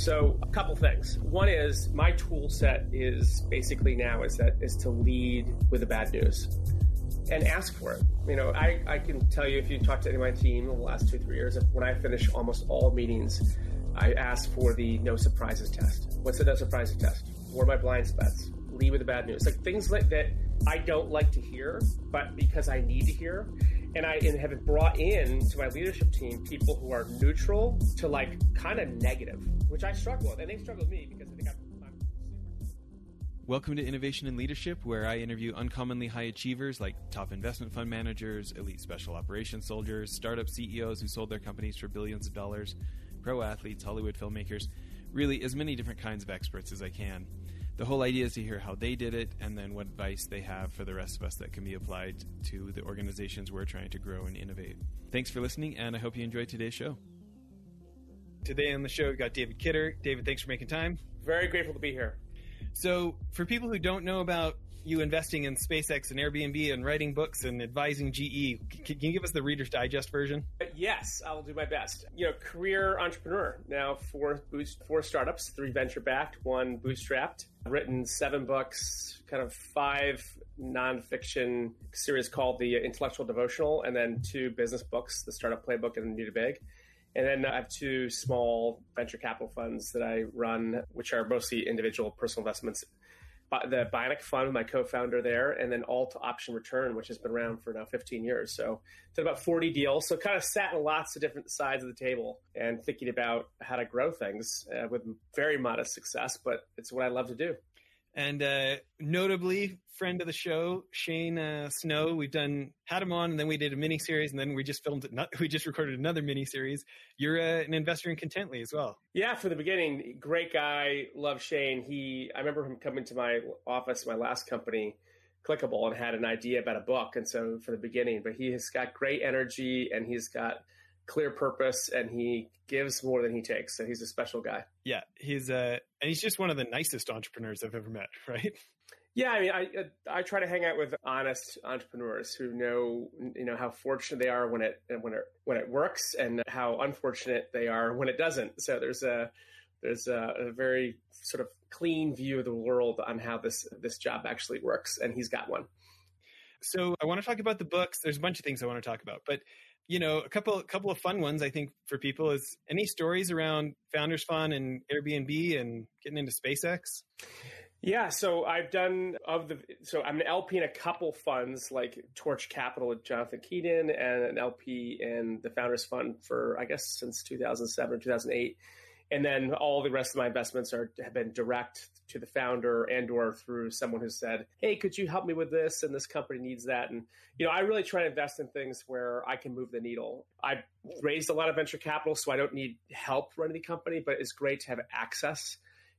So a couple things. One is my tool set is basically now is that is to lead with the bad news and ask for it. You know, I, I can tell you if you talk to any of my team in the last two, three years, when I finish almost all meetings, I ask for the no surprises test. What's the no surprises test? What are my blind spots? Lead with the bad news. Like things like that I don't like to hear, but because I need to hear. And I and have brought in to my leadership team people who are neutral to like kind of negative, which I struggle with. And they struggle with me because I think I'm Welcome to Innovation and Leadership, where I interview uncommonly high achievers like top investment fund managers, elite special operations soldiers, startup CEOs who sold their companies for billions of dollars, pro athletes, Hollywood filmmakers, really as many different kinds of experts as I can. The whole idea is to hear how they did it and then what advice they have for the rest of us that can be applied to the organizations we're trying to grow and innovate. Thanks for listening, and I hope you enjoyed today's show. Today on the show, we've got David Kidder. David, thanks for making time. very grateful to be here. So, for people who don't know about you investing in SpaceX and Airbnb and writing books and advising GE, can you give us the Reader's Digest version? Uh, yes, I will do my best. You know, career entrepreneur now four boost four startups, three venture backed, one bootstrapped. Written seven books, kind of five nonfiction series called the Intellectual Devotional, and then two business books, the Startup Playbook and The New to Big. And then I have two small venture capital funds that I run, which are mostly individual personal investments. The Bionic Fund, my co-founder there, and then Alt Option Return, which has been around for now 15 years. So did about 40 deals. So kind of sat in lots of different sides of the table and thinking about how to grow things uh, with very modest success, but it's what I love to do. And uh, notably, friend of the show, Shane uh, Snow. We've done had him on, and then we did a mini series, and then we just filmed. Not, we just recorded another mini series. You're uh, an investor in Contently as well. Yeah, for the beginning, great guy. Love Shane. He, I remember him coming to my office, my last company, Clickable, and had an idea about a book. And so for the beginning, but he has got great energy, and he's got clear purpose and he gives more than he takes. So he's a special guy. Yeah, he's uh, and he's just one of the nicest entrepreneurs I've ever met. Right? Yeah, I mean, I I try to hang out with honest entrepreneurs who know you know how fortunate they are when it when it when it works, and how unfortunate they are when it doesn't. So there's a there's a, a very sort of clean view of the world on how this this job actually works, and he's got one. So I want to talk about the books. There's a bunch of things I want to talk about, but you know, a couple a couple of fun ones I think for people is any stories around Founders Fund and Airbnb and getting into SpaceX. Yeah, so I've done of the so I'm an LP in a couple funds like Torch Capital with Jonathan Keidan and an LP in the Founders Fund for I guess since 2007 or 2008 and then all the rest of my investments are have been direct to the founder and or through someone who said hey could you help me with this and this company needs that and you know i really try to invest in things where i can move the needle i raised a lot of venture capital so i don't need help running the company but it's great to have access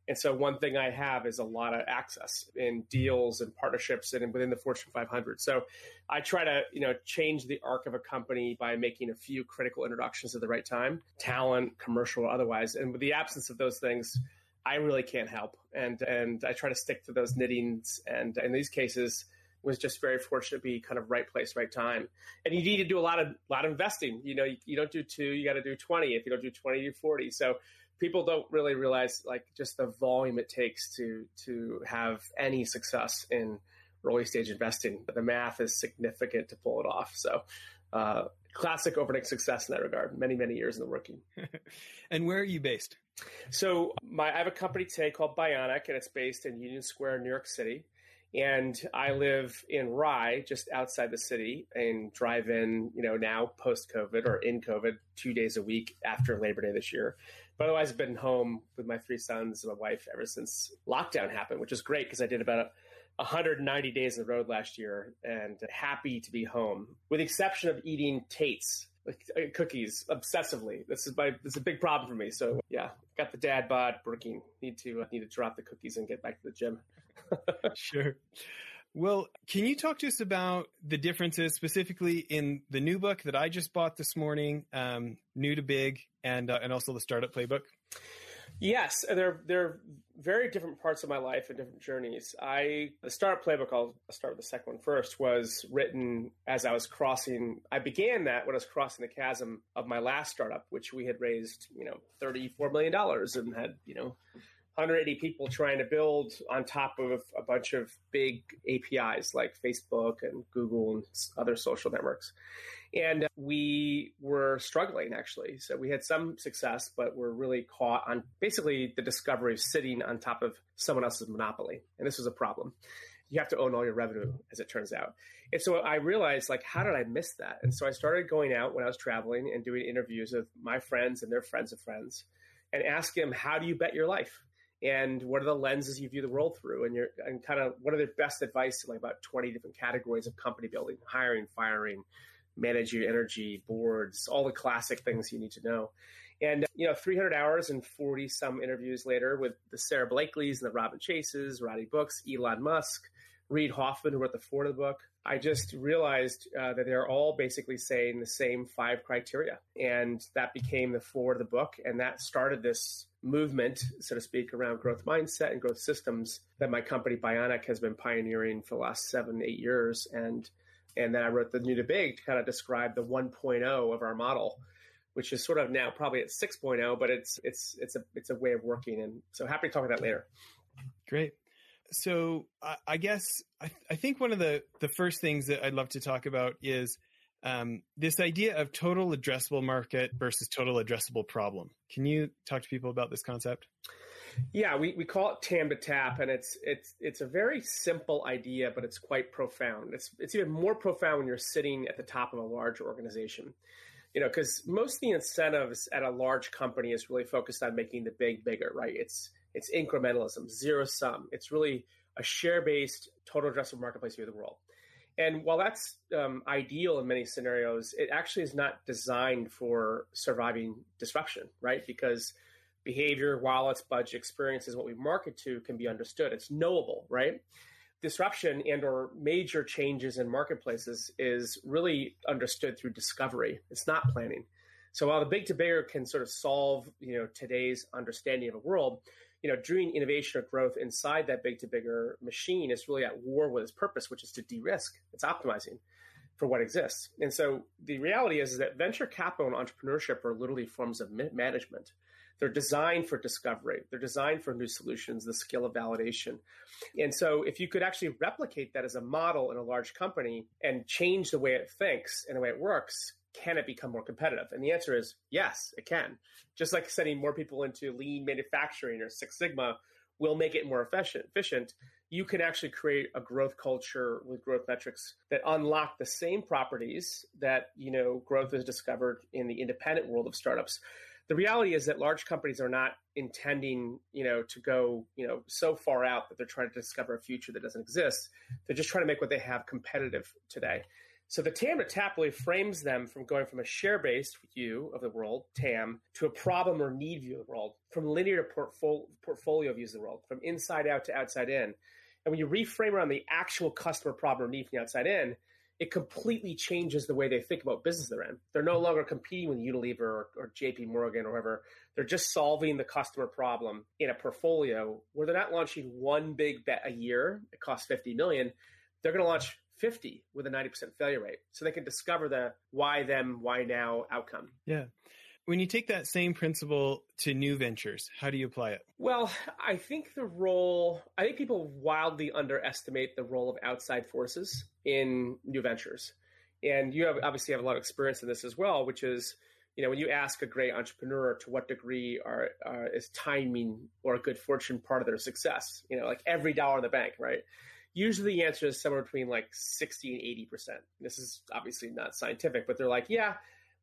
and so one thing I have is a lot of access in deals and partnerships and within the Fortune 500. So I try to, you know, change the arc of a company by making a few critical introductions at the right time, talent, commercial, otherwise. And with the absence of those things, I really can't help. And and I try to stick to those knittings. And in these cases, was just very fortunate to be kind of right place, right time. And you need to do a lot of lot of investing. You know, you, you don't do two, you got to do twenty. If you don't do twenty, you do forty. So people don't really realize like just the volume it takes to to have any success in early stage investing. But the math is significant to pull it off. So, uh, classic overnight success in that regard. Many many years in the working. and where are you based? So, my I have a company today called Bionic, and it's based in Union Square, New York City. And I live in Rye, just outside the city, and drive in, you know, now post COVID or in COVID, two days a week after Labor Day this year. But otherwise, I've been home with my three sons and my wife ever since lockdown happened, which is great because I did about a 190 days on the road last year and happy to be home, with the exception of eating Tate's uh, cookies obsessively. This is my this is a big problem for me. So yeah, got the dad bod working. Need to uh, need to drop the cookies and get back to the gym. sure. Well, can you talk to us about the differences specifically in the new book that I just bought this morning, um, New to Big, and uh, and also the Startup Playbook? Yes, they're they're very different parts of my life and different journeys. I the startup playbook. I'll start with the second one first. Was written as I was crossing. I began that when I was crossing the chasm of my last startup, which we had raised, you know, thirty four million dollars and had you know 180 people trying to build on top of a bunch of big APIs like Facebook and Google and other social networks. And we were struggling actually. So we had some success, but we're really caught on basically the discovery of sitting on top of someone else's monopoly. And this was a problem. You have to own all your revenue, as it turns out. And so I realized, like, how did I miss that? And so I started going out when I was traveling and doing interviews with my friends and their friends of friends and ask them, how do you bet your life? and what are the lenses you view the world through and you're and kind of what are the best advice like about 20 different categories of company building hiring firing manage your energy boards all the classic things you need to know. And you know 300 hours and 40 some interviews later with the Sarah blakelys and the robin chases roddy books elon musk reid hoffman who wrote the ford of the book i just realized uh, that they're all basically saying the same five criteria. And that became the ford of the book. And that started this movement, so to speak, around growth mindset and growth systems that my company Bionic has been pioneering for the last seven, eight years. And and then I wrote the new big to kind of describe the 1.0 of our model, which is sort of now probably at 6.0, but it's it's it's a it's a way of working. And so happy to talk about that later. Great. So I, I guess I, I think one of the the first things that I'd love to talk about is um, this idea of total addressable market versus total addressable problem. Can you talk to people about this concept? Yeah, we, we call it TAM to tap, and it's it's it's a very simple idea, but it's quite profound. It's it's even more profound when you're sitting at the top of a large organization. You know, because most of the incentives at a large company is really focused on making the big bigger, right? It's it's incrementalism, zero sum. It's really a share based total addressable marketplace view of the world. And while that's um, ideal in many scenarios, it actually is not designed for surviving disruption, right? Because behavior, wallets, budget, experiences, what we market to can be understood. It's knowable, right? Disruption and or major changes in marketplaces is really understood through discovery. It's not planning. So while the big to bigger can sort of solve, you know, today's understanding of a world, you know, doing innovation or growth inside that big to bigger machine is really at war with its purpose, which is to de-risk. It's optimizing for what exists. And so the reality is, is that venture capital and entrepreneurship are literally forms of management. They're designed for discovery. They're designed for new solutions, the skill of validation. And so if you could actually replicate that as a model in a large company and change the way it thinks and the way it works, can it become more competitive? And the answer is yes, it can. Just like sending more people into lean manufacturing or Six Sigma will make it more efficient. efficient you can actually create a growth culture with growth metrics that unlock the same properties that you know growth is discovered in the independent world of startups the reality is that large companies are not intending you know to go you know so far out that they're trying to discover a future that doesn't exist they're just trying to make what they have competitive today so the TAM to TAP really frames them from going from a share based view of the world, TAM, to a problem or need view of the world, from linear to portfolio, portfolio views of the world, from inside out to outside in. And when you reframe around the actual customer problem or need from the outside in, it completely changes the way they think about business they're in. They're no longer competing with Unilever or, or JP Morgan or whoever. They're just solving the customer problem in a portfolio where they're not launching one big bet a year. It costs 50 million. They're going to launch 50 with a 90% failure rate. So they can discover the why them, why now outcome. Yeah. When you take that same principle to new ventures, how do you apply it? Well, I think the role, I think people wildly underestimate the role of outside forces in new ventures. And you have obviously have a lot of experience in this as well, which is, you know, when you ask a great entrepreneur to what degree are, is timing or good fortune part of their success, you know, like every dollar in the bank, right? usually the answer is somewhere between like 60 and 80%. This is obviously not scientific, but they're like, yeah,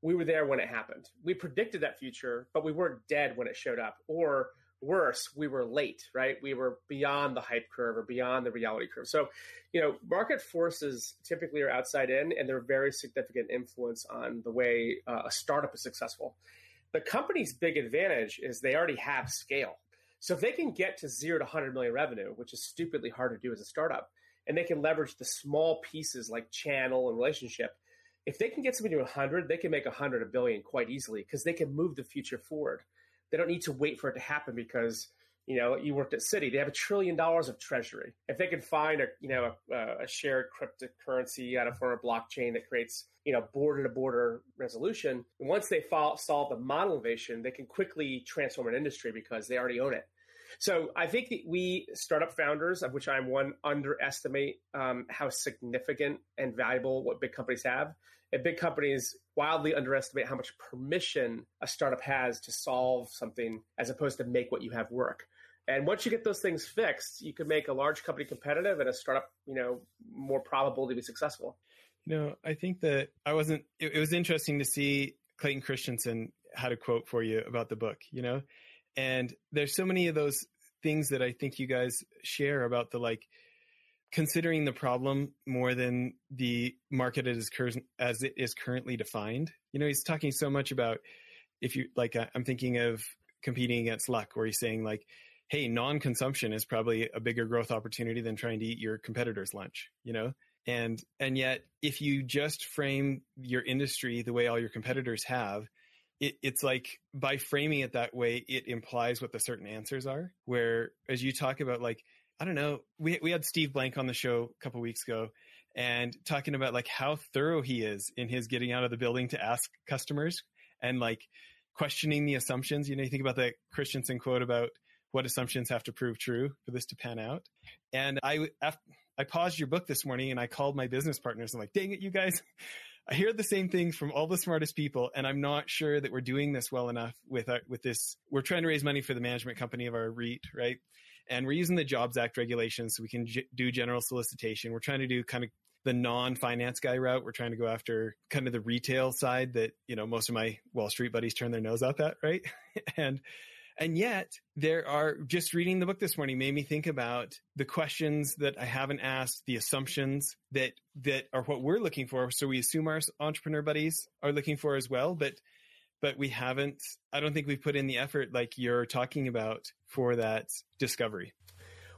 we were there when it happened. We predicted that future, but we weren't dead when it showed up. Or worse, we were late, right? We were beyond the hype curve or beyond the reality curve. So, you know, market forces typically are outside in and they're a very significant influence on the way uh, a startup is successful. The company's big advantage is they already have scale. So if they can get to zero to 100 million revenue, which is stupidly hard to do as a startup, and they can leverage the small pieces like channel and relationship, if they can get somebody to 100, they can make 100 a billion quite easily because they can move the future forward. They don't need to wait for it to happen because you know, you worked at Citi. They have a trillion dollars of treasury. If they can find a, you know, a, a shared cryptocurrency out of form of blockchain that creates, you know, border to border resolution, once they solve the model innovation, they can quickly transform an industry because they already own it. So I think that we startup founders, of which I'm one, underestimate um, how significant and valuable what big companies have. And big companies wildly underestimate how much permission a startup has to solve something as opposed to make what you have work. And once you get those things fixed, you can make a large company competitive and a startup, you know, more probable to be successful. You know, I think that I wasn't. It, it was interesting to see Clayton Christensen had a quote for you about the book. You know, and there's so many of those things that I think you guys share about the like considering the problem more than the market as, as it is currently defined. You know, he's talking so much about if you like, uh, I'm thinking of competing against luck, where he's saying like hey, non-consumption is probably a bigger growth opportunity than trying to eat your competitor's lunch, you know? And and yet if you just frame your industry the way all your competitors have, it, it's like by framing it that way, it implies what the certain answers are. Where as you talk about like, I don't know, we we had Steve Blank on the show a couple weeks ago and talking about like how thorough he is in his getting out of the building to ask customers and like questioning the assumptions. You know, you think about that Christensen quote about what assumptions have to prove true for this to pan out. And I, I paused your book this morning and I called my business partners. I'm like, dang it, you guys. I hear the same things from all the smartest people, and I'm not sure that we're doing this well enough with our, with this. We're trying to raise money for the management company of our REIT, right? And we're using the Jobs Act regulations so we can do general solicitation. We're trying to do kind of the non-finance guy route. We're trying to go after kind of the retail side that you know most of my Wall Street buddies turn their nose up at right? and and yet there are just reading the book this morning made me think about the questions that I haven't asked, the assumptions that, that are what we're looking for. So we assume our entrepreneur buddies are looking for as well, but, but we haven't, I don't think we've put in the effort like you're talking about for that discovery.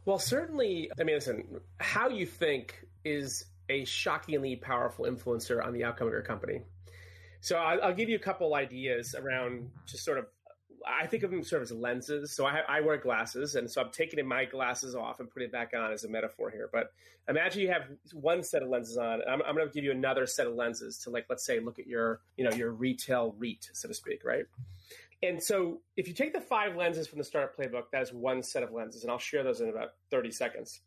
Well, certainly, I mean, listen, how you think is a shockingly powerful influencer on the outcome of your company. So I'll, I'll, give you a couple ideas around just sort of I think of them sort of as lenses. So I, I, wear glasses, and so I'm taking my glasses off and putting it back on as a metaphor here. But imagine you have one set of lenses on. I'm, I'm going to give you another set of lenses to, like, let's say, look at your, you know, your retail REIT, so to speak, right? And so if you take the five lenses from the startup playbook, that is one set of lenses, and I'll share those in about 30 seconds.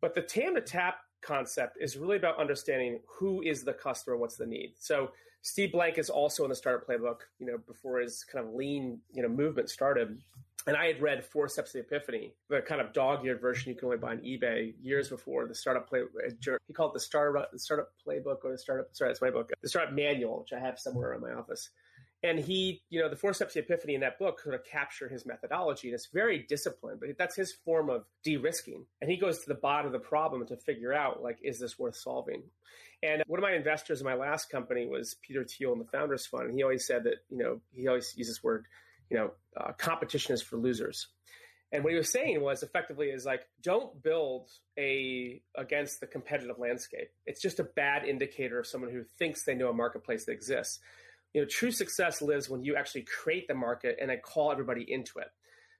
But the TAM to tap concept is really about understanding who is the customer, what's the need. So Steve Blank is also in the startup playbook, you know, before his kind of lean, you know, movement started. And I had read Four Steps to the Epiphany, the kind of dog-eared version you can only buy on eBay years before the startup play. He called the startup, the startup playbook or the startup. Sorry, that's my book. The startup manual, which I have somewhere in my office. And he, you know, the Four Steps the Epiphany in that book sort of capture his methodology, and it's very disciplined. But that's his form of de-risking. And he goes to the bottom of the problem to figure out, like, is this worth solving? And one of my investors in my last company was Peter Thiel in the Founders Fund. And he always said that, you know, he always uses this word, you know, uh, competition is for losers. And what he was saying was effectively is like, don't build a against the competitive landscape. It's just a bad indicator of someone who thinks they know a marketplace that exists. You know, true success lives when you actually create the market and then call everybody into it.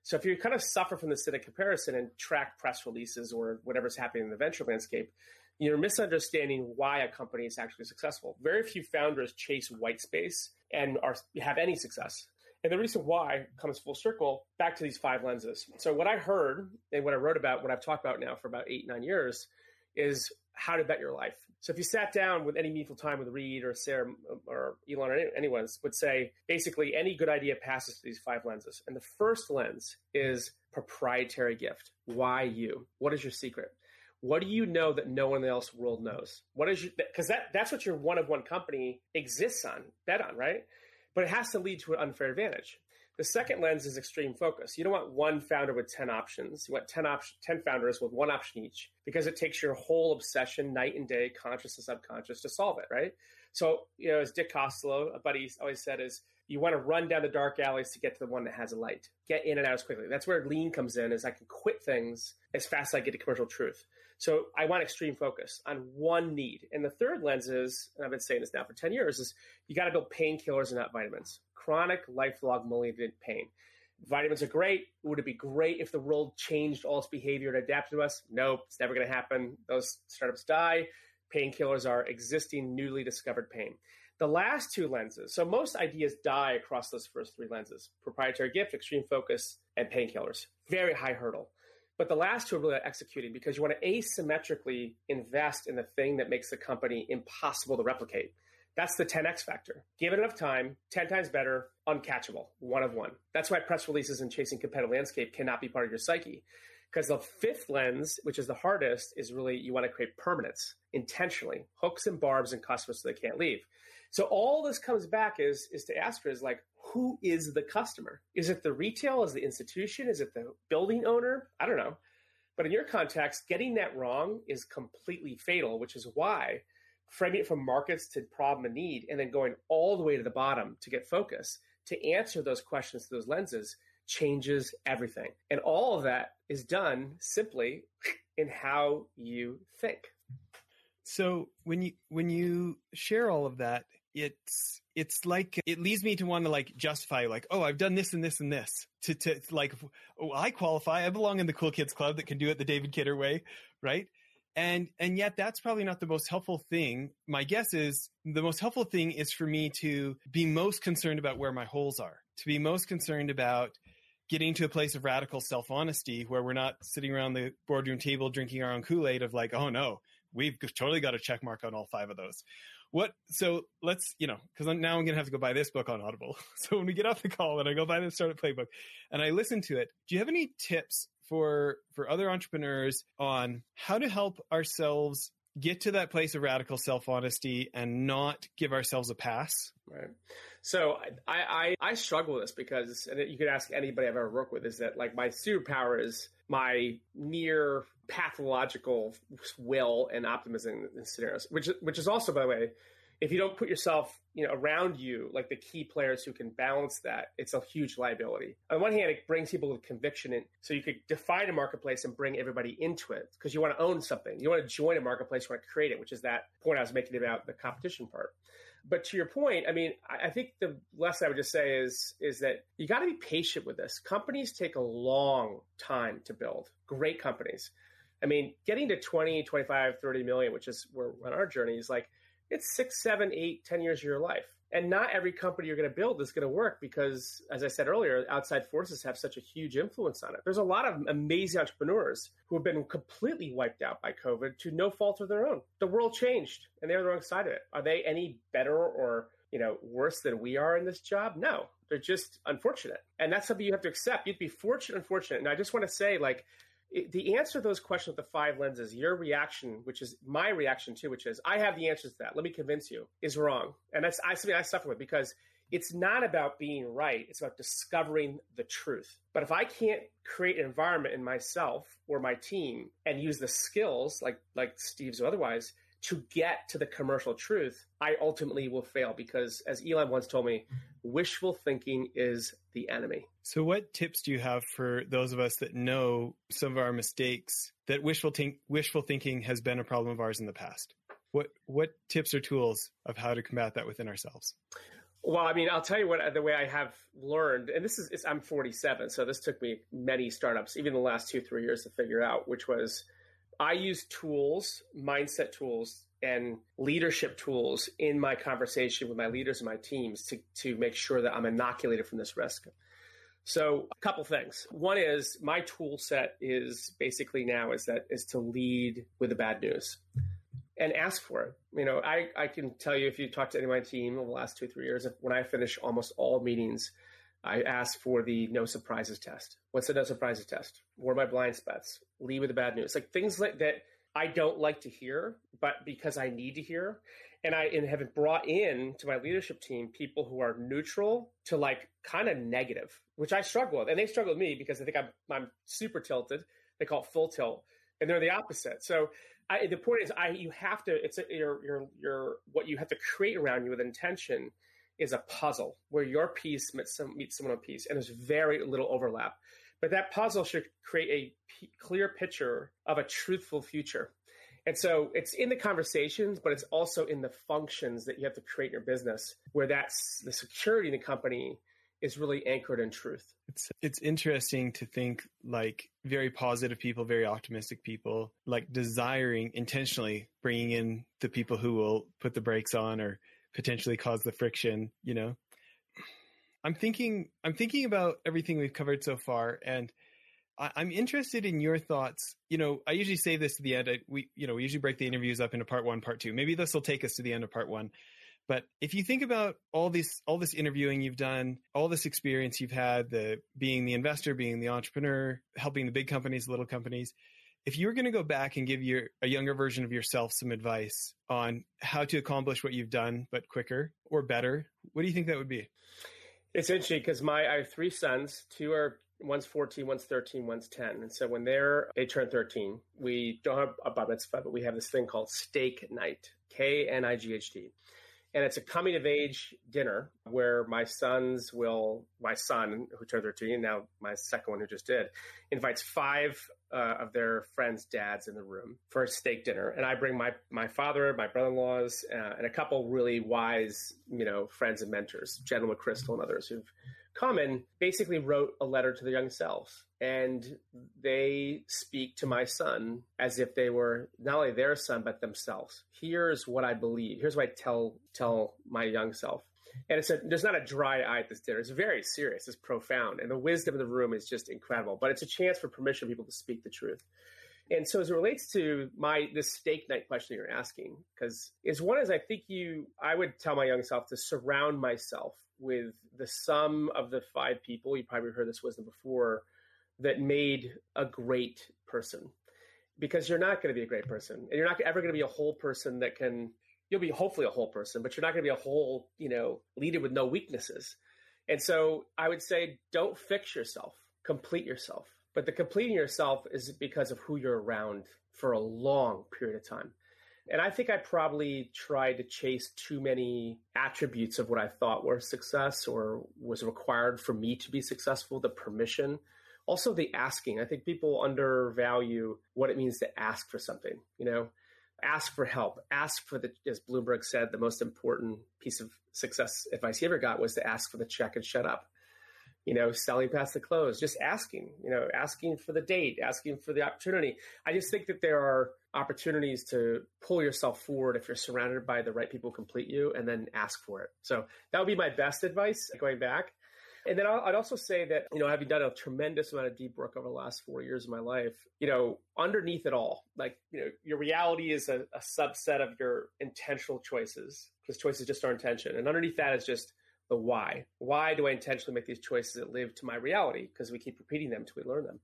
So if you kind of suffer from the cynic comparison and track press releases or whatever's happening in the venture landscape, you're misunderstanding why a company is actually successful. Very few founders chase white space and are have any success. And the reason why comes full circle back to these five lenses. So what I heard and what I wrote about, what I've talked about now for about eight, nine years, is how to bet your life. So if you sat down with any meaningful time with Reid or Sarah or Elon or anyone would say basically any good idea passes through these five lenses. And the first lens is proprietary gift. Why you? What is your secret? What do you know that no one else world knows? What is your because that that's what your one of one company exists on, bet on, right? But it has to lead to an unfair advantage. The second lens is extreme focus. You don't want one founder with 10 options. You want 10, op- 10 founders with one option each because it takes your whole obsession, night and day, conscious and subconscious, to solve it, right? So, you know, as Dick Costolo, a buddy always said, is you want to run down the dark alleys to get to the one that has a light. Get in and out as quickly. That's where lean comes in, is I can quit things as fast as I get to commercial truth. So I want extreme focus on one need. And the third lens is, and I've been saying this now for 10 years, is you got to build painkillers and not vitamins. Chronic, lifelong, malignant pain. Vitamins are great. Would it be great if the world changed all its behavior and adapted to us? Nope, it's never going to happen. Those startups die. Painkillers are existing, newly discovered pain. The last two lenses, so most ideas die across those first three lenses proprietary gift, extreme focus, and painkillers. Very high hurdle. But the last two are really executing because you want to asymmetrically invest in the thing that makes the company impossible to replicate. That's the 10x factor. Give it enough time, 10 times better, uncatchable, one of one. That's why press releases and chasing competitive landscape cannot be part of your psyche. Because the fifth lens, which is the hardest, is really you want to create permanence intentionally, hooks and barbs and customers so they can't leave. So all this comes back is is to ask her is like, who is the customer? Is it the retail? Is the institution? Is it the building owner? I don't know. But in your context, getting that wrong is completely fatal, which is why framing it from markets to problem and need, and then going all the way to the bottom to get focus to answer those questions through those lenses changes everything. And all of that is done simply in how you think. So when you when you share all of that, it's it's like it leads me to want to like justify like oh i've done this and this and this to to like oh i qualify. I belong in the cool kids club that can do it the david kidder way right? And and yet that's probably not the most helpful thing. My guess is the most helpful thing is for me to be most concerned about where my holes are to be most concerned about getting to a place of radical self-honesty where we're not sitting around the boardroom table drinking our own kool-aid of like oh no we've totally got a check mark on all five of those what so let's you know because now i'm gonna have to go buy this book on audible. So when we get off the call and i go buy the startup playbook and i listen to it do you have any tips for for other entrepreneurs on how to help ourselves get to that place of radical self-honesty and not give ourselves a pass. Right. So I, I i struggle with this because and you could ask anybody i've ever worked with is that like my superpower is my near pathological will and optimism in scenarios, which which is also, by the way, if you don't put yourself you know around you like the key players who can balance that, it's a huge liability. On one hand, it brings people with conviction, and so you could define a marketplace and bring everybody into it because you want to own something. You want to join a marketplace, you want to create it, which is that point I was making about the competition part. But to your point, I mean, I think the lesson I would just say is is that you got to be patient with this. Companies take a long time to build. Great companies. I mean, getting to 20, 25, 30 million, which is where on our journey is like it's six, seven, eight, ten years of your life. And not every company you're going to build is going to work because, as I said earlier, outside forces have such a huge influence on it. There's a lot of amazing entrepreneurs who have been completely wiped out by COVID to no fault of their own. The world changed and they're the wrong side of it. Are they any better or you know worse than we are in this job? No, they're just unfortunate, and that's something you have to accept. You'd be fortunate, unfortunate. And I just want to say, like, the answer to those questions with the five lenses, your reaction, which is my reaction too, which is I have the answers to that. Let me convince you, is wrong, and that's I, something I suffer with because it's not about being right; it's about discovering the truth. But if I can't create an environment in myself or my team and use the skills, like like Steve's or otherwise, to get to the commercial truth, I ultimately will fail because, as Elon once told me, wishful thinking is the enemy. So, what tips do you have for those of us that know some of our mistakes that wishful, think, wishful thinking has been a problem of ours in the past? What what tips or tools of how to combat that within ourselves? Well, I mean, I'll tell you what the way I have learned, and this is I'm 47, so this took me many startups, even the last two three years to figure out, which was I use tools, mindset tools, and leadership tools in my conversation with my leaders and my teams to, to make sure that I'm inoculated from this risk. So a couple things. One is my tool set is basically now is that is to lead with the bad news and ask for it. You know, I, I can tell you if you talk to any of my team over the last two, three years, when I finish almost all meetings, I ask for the no surprises test. What's the no surprises test? What are my blind spots? Lead with the bad news. Like things like that I don't like to hear, but because I need to hear. And I and have brought in to my leadership team people who are neutral to like kind of negative, which I struggle with. And they struggle with me because I think I'm I'm super tilted. They call it full tilt. And they're the opposite. So I, the point is, I you have to. It's a, your your your what you have to create around you with intention is a puzzle where your piece meets, some, meets someone on piece, and there's very little overlap. But that puzzle should create a p- clear picture of a truthful future. And so it's in the conversations, but it's also in the functions that you have to create in your business, where that's the security in the company is really anchored in truth. It's it's interesting to think like very positive people, very optimistic people, like desiring intentionally bringing in the people who will put the brakes on or potentially cause the friction, you know. I'm thinking I'm thinking about everything we've covered so far and I, am interested in your thoughts. You know, I usually say this to the end. I, we, you know, we usually break the interviews up into part one, part two. Maybe this will take us to the end of part one. But if you think about all this, all this interviewing you've done, all this experience you've had, the being the investor, being the entrepreneur, helping the big companies, the little companies, if you were going to go back and give your a younger version of yourself some advice on how to accomplish what you've done but quicker or better, what do you think that would be? It's interesting because my I have three sons. Two are one's 14, one's 13, one's 10. And so when they're, they turn 13, we don't have a bar mitzvah, but we have this thing called steak night, K N I G H T. And it's a coming of age dinner where my sons will, my son who turned 13, now my second one who just did, invites five uh, of their friends' dads in the room for a steak dinner. And I bring my, my father, my brother in laws, uh, and a couple really wise, you know, friends and mentors, General McChrystal and others who've Common basically wrote a letter to their young self, and they speak to my son as if they were not only their son but themselves. Here's what I believe. Here's what I tell tell my young self. And it's a, there's not a dry eye at this dinner. It's very serious. It's profound, and the wisdom of the room is just incredible. But it's a chance for permission people to speak the truth. And so, as it relates to my this steak night question you're asking, because is one is I think you I would tell my young self to surround myself with the sum of the five people, you probably heard this wisdom before, that made a great person. Because you're not going to be a great person, and you're not ever going to be a whole person that can. You'll be hopefully a whole person, but you're not going to be a whole, you know, leader with no weaknesses. And so I would say, don't fix yourself, complete yourself. But the completing yourself is because of who you're around for a long period of time. And I think I probably tried to chase too many attributes of what I thought were success or was required for me to be successful, the permission. Also, the asking. I think people undervalue what it means to ask for something, you know, ask for help, ask for the, as Bloomberg said, the most important piece of success advice he ever got was to ask for the check and shut up you know, selling past the close, just asking, you know, asking for the date, asking for the opportunity. I just think that there are opportunities to pull yourself forward if you're surrounded by the right people complete you and then ask for it. So that would be my best advice going back. And then I'd also say that, you know, having done a tremendous amount of deep work over the last four years of my life, you know, underneath it all, like, you know, your reality is a, a subset of your intentional choices because choices just are intention. And underneath that is just the why. Why do I intentionally make these choices that live to my reality? Because we keep repeating them until we learn them.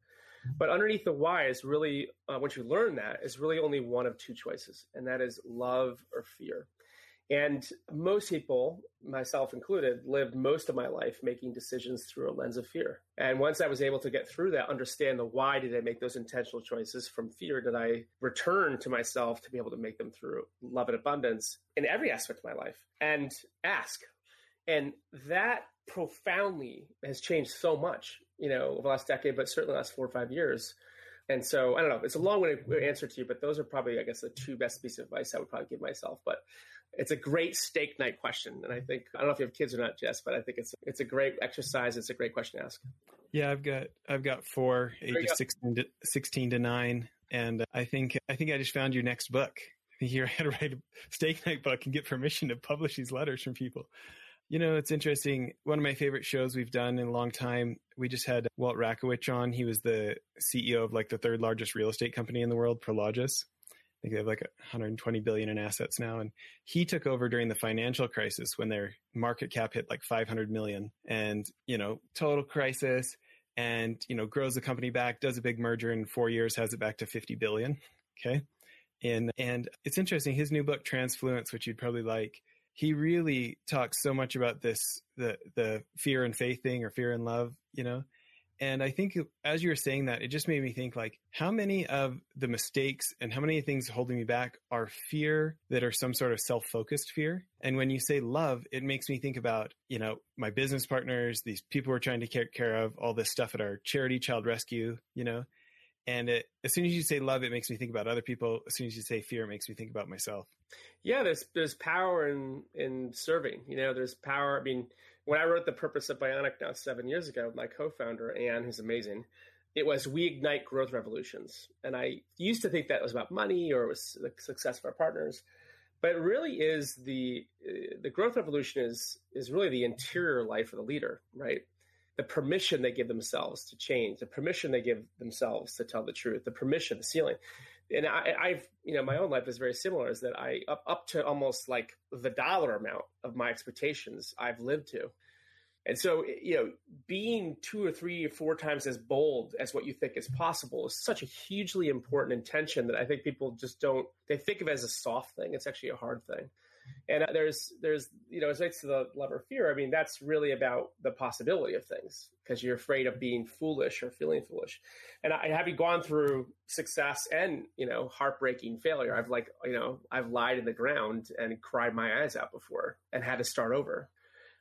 But underneath the why is really, uh, once you learn that, is really only one of two choices, and that is love or fear. And most people, myself included, lived most of my life making decisions through a lens of fear. And once I was able to get through that, understand the why did I make those intentional choices from fear, did I return to myself to be able to make them through love and abundance in every aspect of my life and ask, and that profoundly has changed so much, you know, over the last decade, but certainly the last four or five years. And so I don't know, it's a long winded answer to you, but those are probably, I guess, the two best pieces of advice I would probably give myself. But it's a great steak night question. And I think, I don't know if you have kids or not, Jess, but I think it's, it's a great exercise. It's a great question to ask. Yeah, I've got, I've got four, ages 16 to, 16 to nine. And uh, I think, I think I just found your next book. You're going to write a steak night book and get permission to publish these letters from people. You know, it's interesting. One of my favorite shows we've done in a long time. We just had Walt Rakowich on. He was the CEO of like the third largest real estate company in the world, Prologis. Think they have like 120 billion in assets now. And he took over during the financial crisis when their market cap hit like 500 million and, you know, total crisis and, you know, grows the company back, does a big merger in four years, has it back to 50 billion. Okay. And, and it's interesting. His new book, Transfluence, which you'd probably like, he really talks so much about this the the fear and faith thing or fear and love you know and i think as you were saying that it just made me think like how many of the mistakes and how many things holding me back are fear that are some sort of self-focused fear and when you say love it makes me think about you know my business partners these people we're trying to take care of all this stuff at our charity child rescue you know and it, as soon as you say love, it makes me think about other people. As soon as you say fear, it makes me think about myself. Yeah, there's there's power in in serving. You know, there's power. I mean, when I wrote The Purpose of Bionic now seven years ago, with my co founder, Anne, who's amazing, it was we ignite growth revolutions. And I used to think that was about money or it was the success of our partners. But it really is the uh, the growth revolution is is really the interior life of the leader, right? The permission they give themselves to change, the permission they give themselves to tell the truth, the permission, the ceiling and I, I've, you know, my own life is very similar. Is that I up up to almost like the dollar amount of my expectations I've lived to, and so you know, being two or three or four times as bold as what you think is possible is such a hugely important intention that I think people just don't. They think of it as a soft thing. It's actually a hard thing. And uh, there's, there's, you know, as relates to the love or fear, I mean, that's really about the possibility of things because you're afraid of being foolish or feeling foolish. And I, having gone through success and, you know, heartbreaking failure, I've like, you know, I've lied in the ground and cried my eyes out before and had to start over.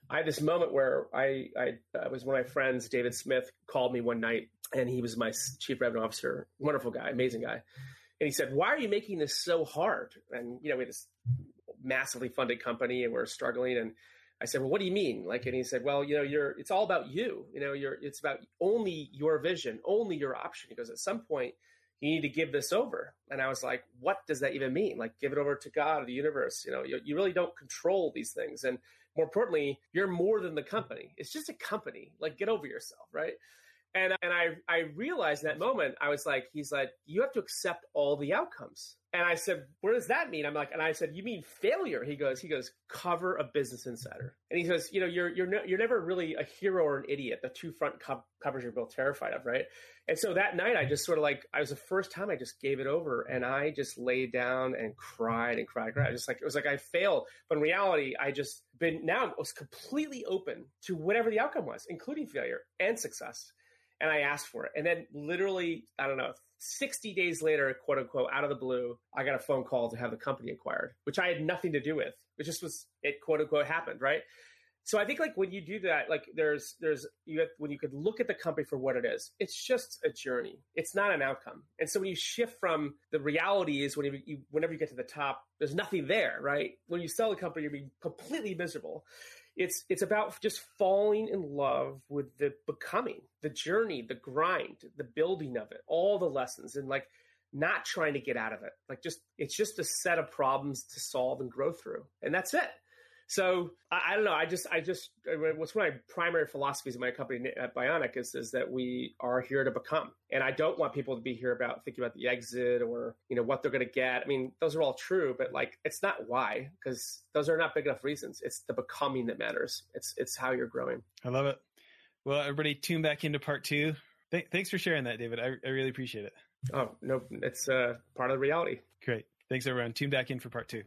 I had this moment where I, I uh, was one of my friends, David Smith, called me one night, and he was my chief revenue officer, wonderful guy, amazing guy. And he said, "Why are you making this so hard?" And you know, we had this massively funded company and we're struggling. And I said, well, what do you mean? Like, and he said, well, you know, you're, it's all about you, you know, you're, it's about only your vision, only your option. He goes, at some point you need to give this over. And I was like, what does that even mean? Like, give it over to God or the universe. You know, you, you really don't control these things. And more importantly, you're more than the company. It's just a company. Like, get over yourself, right? And and I I realized in that moment, I was like, he's like, you have to accept all the outcomes. And I said, what does that mean? I'm like, and I said, you mean failure? He goes, he goes, cover a Business Insider. And he says, you know, you're you're no, you're never really a hero or an idiot. The two front co- covers you're both terrified of, right? And so that night, I just sort of like, I was the first time I just gave it over, and I just laid down and cried and cried, and cried. Just like it was like I failed, but in reality, I just been now I was completely open to whatever the outcome was, including failure and success and I asked for it. And then literally, I don't know, 60 days later, quote unquote, out of the blue, I got a phone call to have the company acquired, which I had nothing to do with. It just was, it quote unquote happened, right? So I think like when you do that, like there's, there's, you have, when you could look at the company for what it is, it's just a journey. It's not an outcome. And so when you shift from the reality is when you, you whenever you get to the top, there's nothing there, right? When you sell a company, you're being completely miserable it's it's about just falling in love with the becoming the journey the grind the building of it all the lessons and like not trying to get out of it. Like just it's just a set of problems to solve and grow through and that's it so I, I, don't know. I just, I just, what's one of my primary philosophies in my company at Bionic is, is that we are here to become. And I don't want people to be here about thinking about the exit or, you know, what they're going to get. I mean, those are all true, but like, it's not why, because those are not big enough reasons. It's the becoming that matters. It's, it's how you're growing. I love it. Well, everybody tune back into part two. Th- thanks for sharing that, David. I, I really appreciate it. Oh, no, it's uh, part of the reality. Great. Thanks, everyone. Tune back in for part two.